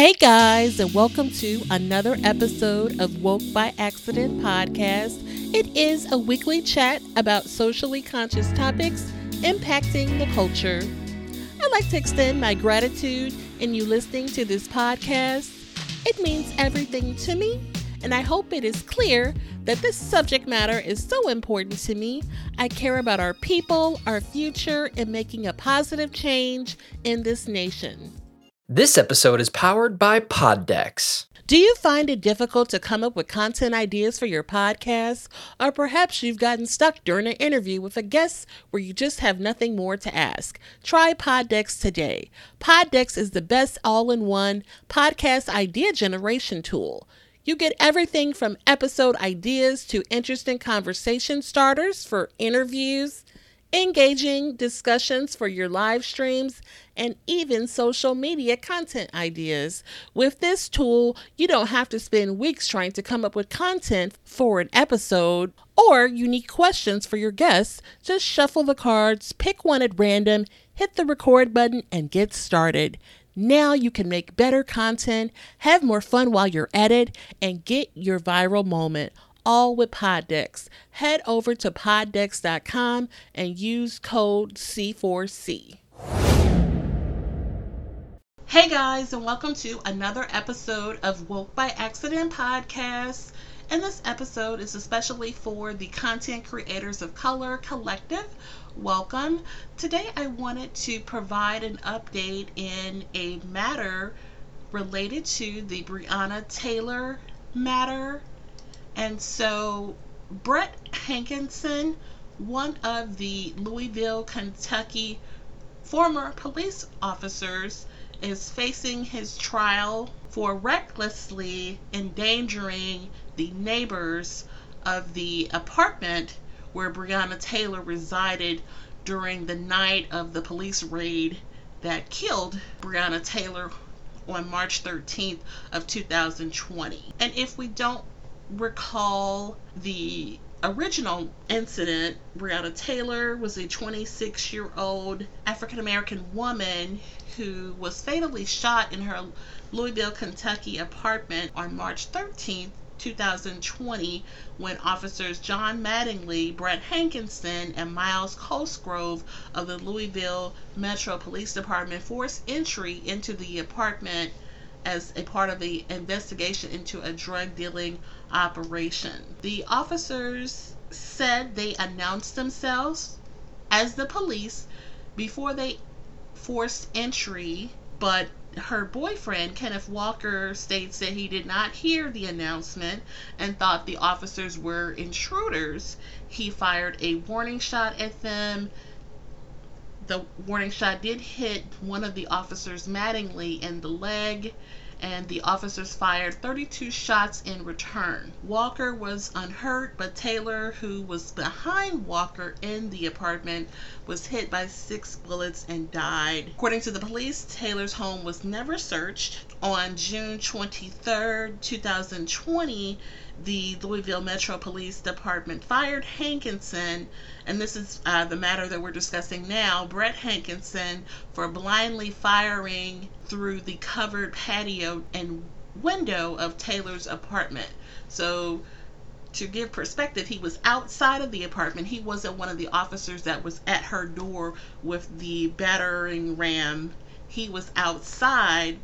Hey guys, and welcome to another episode of Woke by Accident podcast. It is a weekly chat about socially conscious topics impacting the culture. I'd like to extend my gratitude in you listening to this podcast. It means everything to me, and I hope it is clear that this subject matter is so important to me. I care about our people, our future, and making a positive change in this nation. This episode is powered by Poddex. Do you find it difficult to come up with content ideas for your podcast? Or perhaps you've gotten stuck during an interview with a guest where you just have nothing more to ask? Try Poddex today. Poddex is the best all in one podcast idea generation tool. You get everything from episode ideas to interesting conversation starters for interviews engaging discussions for your live streams, and even social media content ideas. With this tool, you don't have to spend weeks trying to come up with content for an episode or unique questions for your guests. Just shuffle the cards, pick one at random, hit the record button, and get started. Now you can make better content, have more fun while you're at it, and get your viral moment all with Poddex. Head over to poddex.com and use code C4C. Hey guys, and welcome to another episode of Woke by Accident podcast. And this episode is especially for the content creators of Color Collective. Welcome. Today I wanted to provide an update in a matter related to the Breonna Taylor matter and so Brett Hankison, one of the Louisville, Kentucky former police officers, is facing his trial for recklessly endangering the neighbors of the apartment where Breonna Taylor resided during the night of the police raid that killed Breonna Taylor on March 13th of 2020. And if we don't recall the original incident, Breonna Taylor was a 26 year old African American woman who was fatally shot in her Louisville, Kentucky apartment on March 13, 2020 when officers John Mattingly, Brett Hankison, and Myles Cosgrove of the Louisville Metro Police Department forced entry into the apartment as a part of the investigation into a drug dealing operation. The officers said they announced themselves as the police before they forced entry, but her boyfriend, Kenneth Walker, states that he did not hear the announcement and thought the officers were intruders. He fired a warning shot at them. The warning shot did hit one of the officers Mattingly in the leg and the officers fired 32 shots in return. Walker was unhurt, but Taylor, who was behind Walker in the apartment, was hit by six bullets and died. According to the police, Taylor's home was never searched. On June 23, 2020, the Louisville Metro Police Department fired Hankison, and this is uh, the matter that we're discussing now, Brett Hankison, for blindly firing through the covered patio and window of Taylor's apartment. So, to give perspective, he was outside of the apartment. He wasn't one of the officers that was at her door with the battering ram. He was outside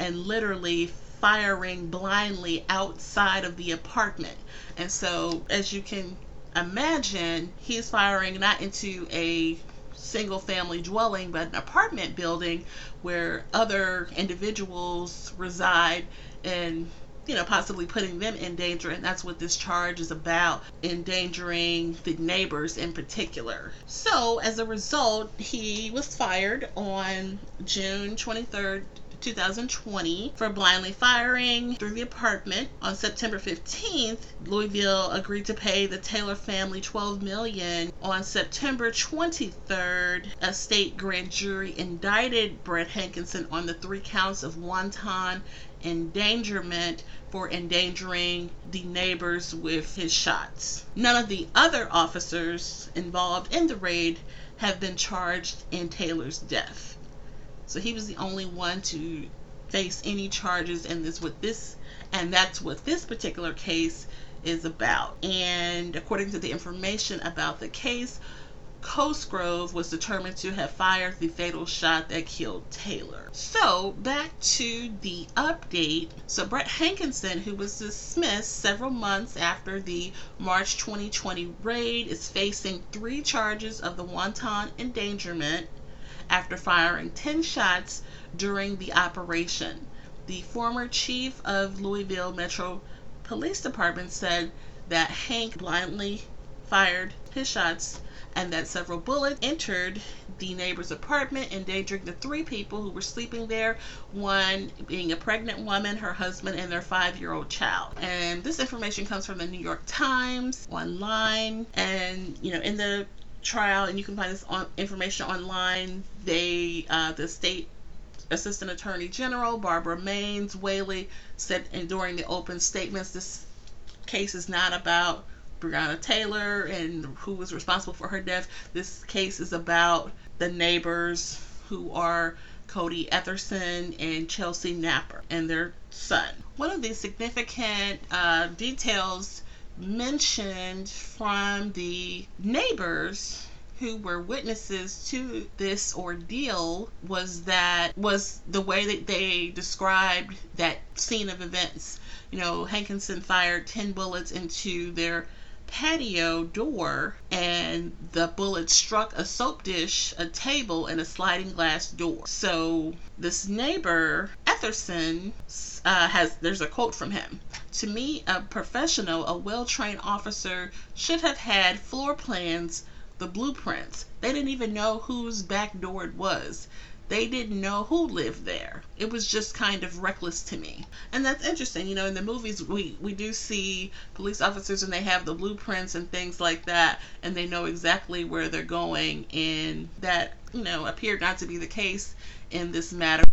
and literally firing blindly outside of the apartment. And so, as you can imagine, he's firing not into a single family dwelling, but an apartment building where other individuals reside and you know, possibly putting them in danger, and that's what this charge is about endangering the neighbors in particular. So, as a result, he was fired on June 23rd, 2020 for blindly firing through the apartment. On September 15th, Louisville agreed to pay the Taylor family 12 million. On September 23rd, a state grand jury indicted Brett Hankison on the three counts of wanton endangerment for endangering the neighbors with his shots. None of the other officers involved in the raid have been charged in Taylor's death. So he was the only one to face any charges and this what this and that's what this particular case is about. And according to the information about the case, Cosgrove was determined to have fired the fatal shot that killed Taylor. So, back to the update. So, Brett Hankison, who was dismissed several months after the March 2020 raid, is facing three charges of the wanton endangerment after firing 10 shots during the operation. The former chief of Louisville Metro Police Department said that Hank blindly fired his shots and that several bullets entered the neighbor's apartment, endangering the three people who were sleeping there, one being a pregnant woman, her husband, and their five year old child. And this information comes from the New York Times online. And, you know, in the trial, and you can find this on, information online, they, uh, the state Assistant Attorney General Barbara Maines Whaley said during the open statements this case is not about Breonna Taylor and who was responsible for her death. This case is about the neighbors who are Cody Etherton and Chelsea Napper and their son. One of the significant uh, details mentioned from the neighbors who were witnesses to this ordeal was that was the way that they described that scene of events. You know, Hankison fired 10 bullets into their patio door and the bullet struck a soap dish, a table, and a sliding glass door. So this neighbor, Etherton, uh, has there's a quote from him. To me, a professional, a well-trained officer should have had floor plans, the blueprints. They didn't even know whose back door it was they didn't know who lived there. It was just kind of reckless to me. And that's interesting. You know, in the movies, we, we do see police officers and they have the blueprints and things like that, and they know exactly where they're going. And that, you know, appeared not to be the case in this matter.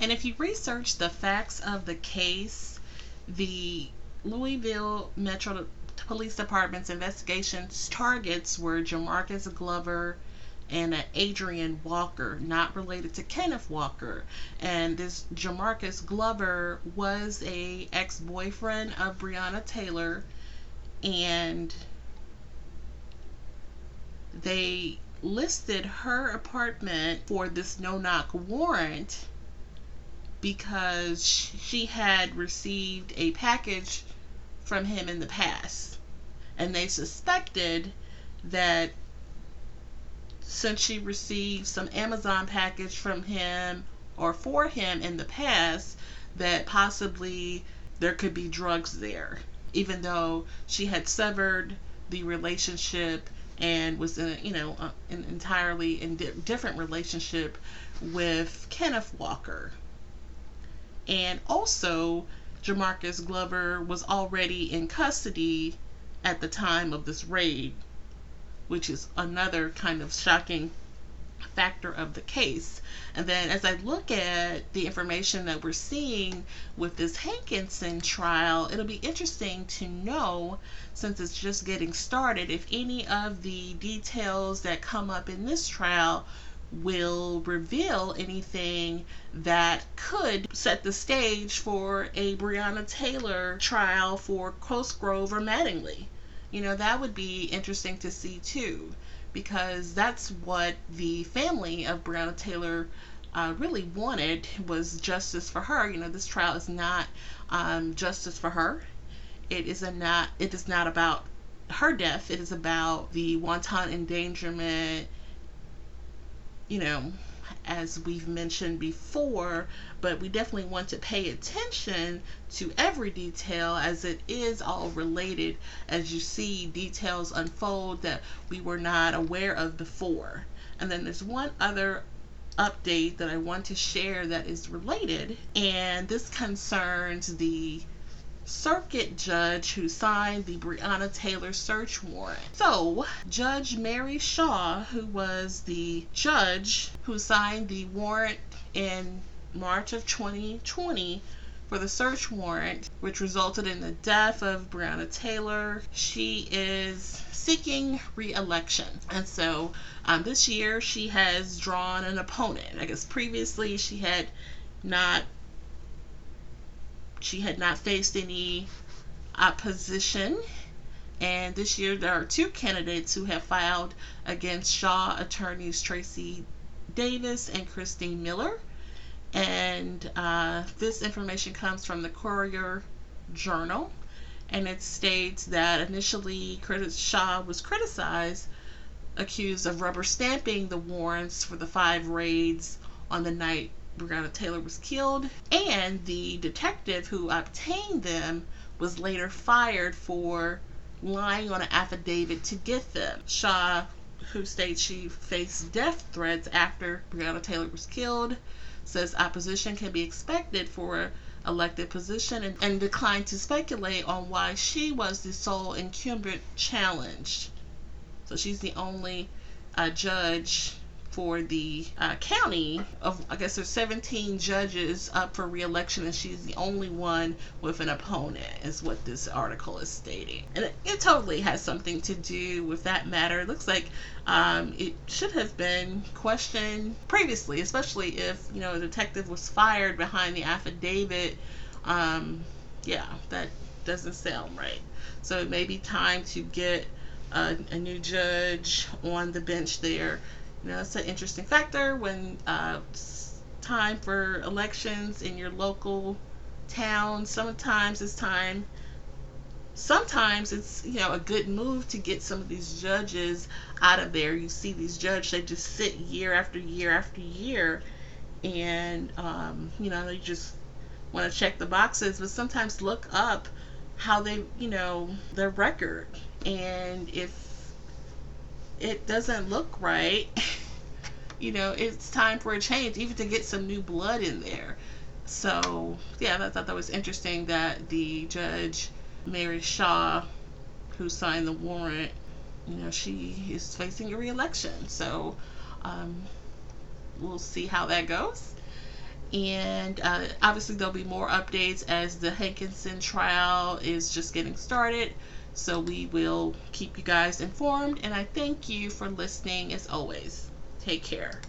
And if you research the facts of the case, the Louisville Metro Police Department's investigation targets were Jamarcus Glover, and Adrian Walker, not related to Kenneth Walker. And this Jamarcus Glover was a ex-boyfriend of Breonna Taylor, and they listed her apartment for this no-knock warrant because she had received a package from him in the past. And they suspected that since she received some Amazon package from him or for him in the past, that possibly there could be drugs there, even though she had severed the relationship and was in a, you know an entirely in di- different relationship with Kenneth Walker. And also, Jamarcus Glover was already in custody at the time of this raid which is another kind of shocking factor of the case. And then as I look at the information that we're seeing with this Hankison trial, it'll be interesting to know, since it's just getting started, if any of the details that come up in this trial will reveal anything that could set the stage for a Breonna Taylor trial for Cosgrove or Mattingly you know, that would be interesting to see too, because that's what the family of Breonna Taylor uh, really wanted was justice for her. You know, this trial is not um, justice for her. It is a not. It is not about her death. It is about the wanton endangerment. You know, as we've mentioned before, but we definitely want to pay attention to every detail as it is all related as you see details unfold that we were not aware of before. And then there's one other update that I want to share that is related, and this concerns the circuit judge who signed the Breonna Taylor search warrant. So, Judge Mary Shaw, who was the judge who signed the warrant in March of 2020 for the search warrant, which resulted in the death of Breonna Taylor, she is seeking re-election. And so um, this year she has drawn an opponent. I guess previously she had not she had not faced any opposition. And this year, there are two candidates who have filed against Shaw attorneys Tracy Davis and Christine Miller. And uh, this information comes from the Courier Journal. And it states that initially Shaw was criticized, accused of rubber stamping the warrants for the five raids on the night Breonna Taylor was killed. And the detective who obtained them was later fired for lying on an affidavit to get them. Shaw who states she faced death threats after Breonna Taylor was killed, says opposition can be expected for elected position and, and declined to speculate on why she was the sole incumbent challenged. So she's the only uh, judge for the uh, county of I guess there's 17 judges up for reelection and she's the only one with an opponent is what this article is stating. And it, it totally has something to do with that matter. It looks like um, it should have been questioned previously especially if you know a detective was fired behind the affidavit. Um, yeah that doesn't sound right. So it may be time to get a, a new judge on the bench there you know, it's an interesting factor when uh, time for elections in your local town. Sometimes it's time. Sometimes it's you know a good move to get some of these judges out of there. You see these judges they just sit year after year after year, and um, you know they just want to check the boxes. But sometimes look up how they you know their record, and if it doesn't look right, you know, it's time for a change, even to get some new blood in there. So, yeah, I thought that was interesting that the judge, Mary Shaw, who signed the warrant, you know, she is facing a reelection. So, um, we'll see how that goes. And uh, obviously, there'll be more updates as the Hankison trial is just getting started. So we will keep you guys informed. And I thank you for listening as always. Take care.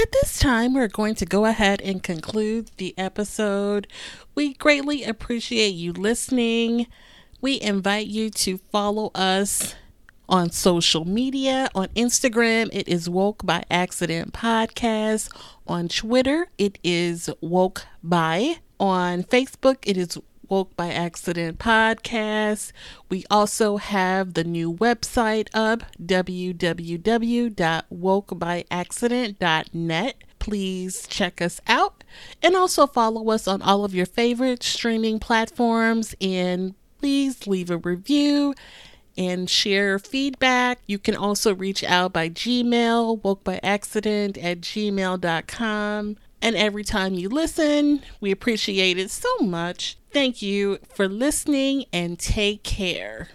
At this time, we're going to go ahead and conclude the episode. We greatly appreciate you listening. We invite you to follow us on social media. On Instagram, it is Woke by Accident Podcast. On Twitter, it is Woke by. On Facebook, it is Woke by Accident podcast. We also have the new website up www.wokebyaccident.net. Please check us out and also follow us on all of your favorite streaming platforms and please leave a review and share feedback. You can also reach out by Gmail, wokebyaccident at gmail.com. And every time you listen, we appreciate it so much. Thank you for listening and take care.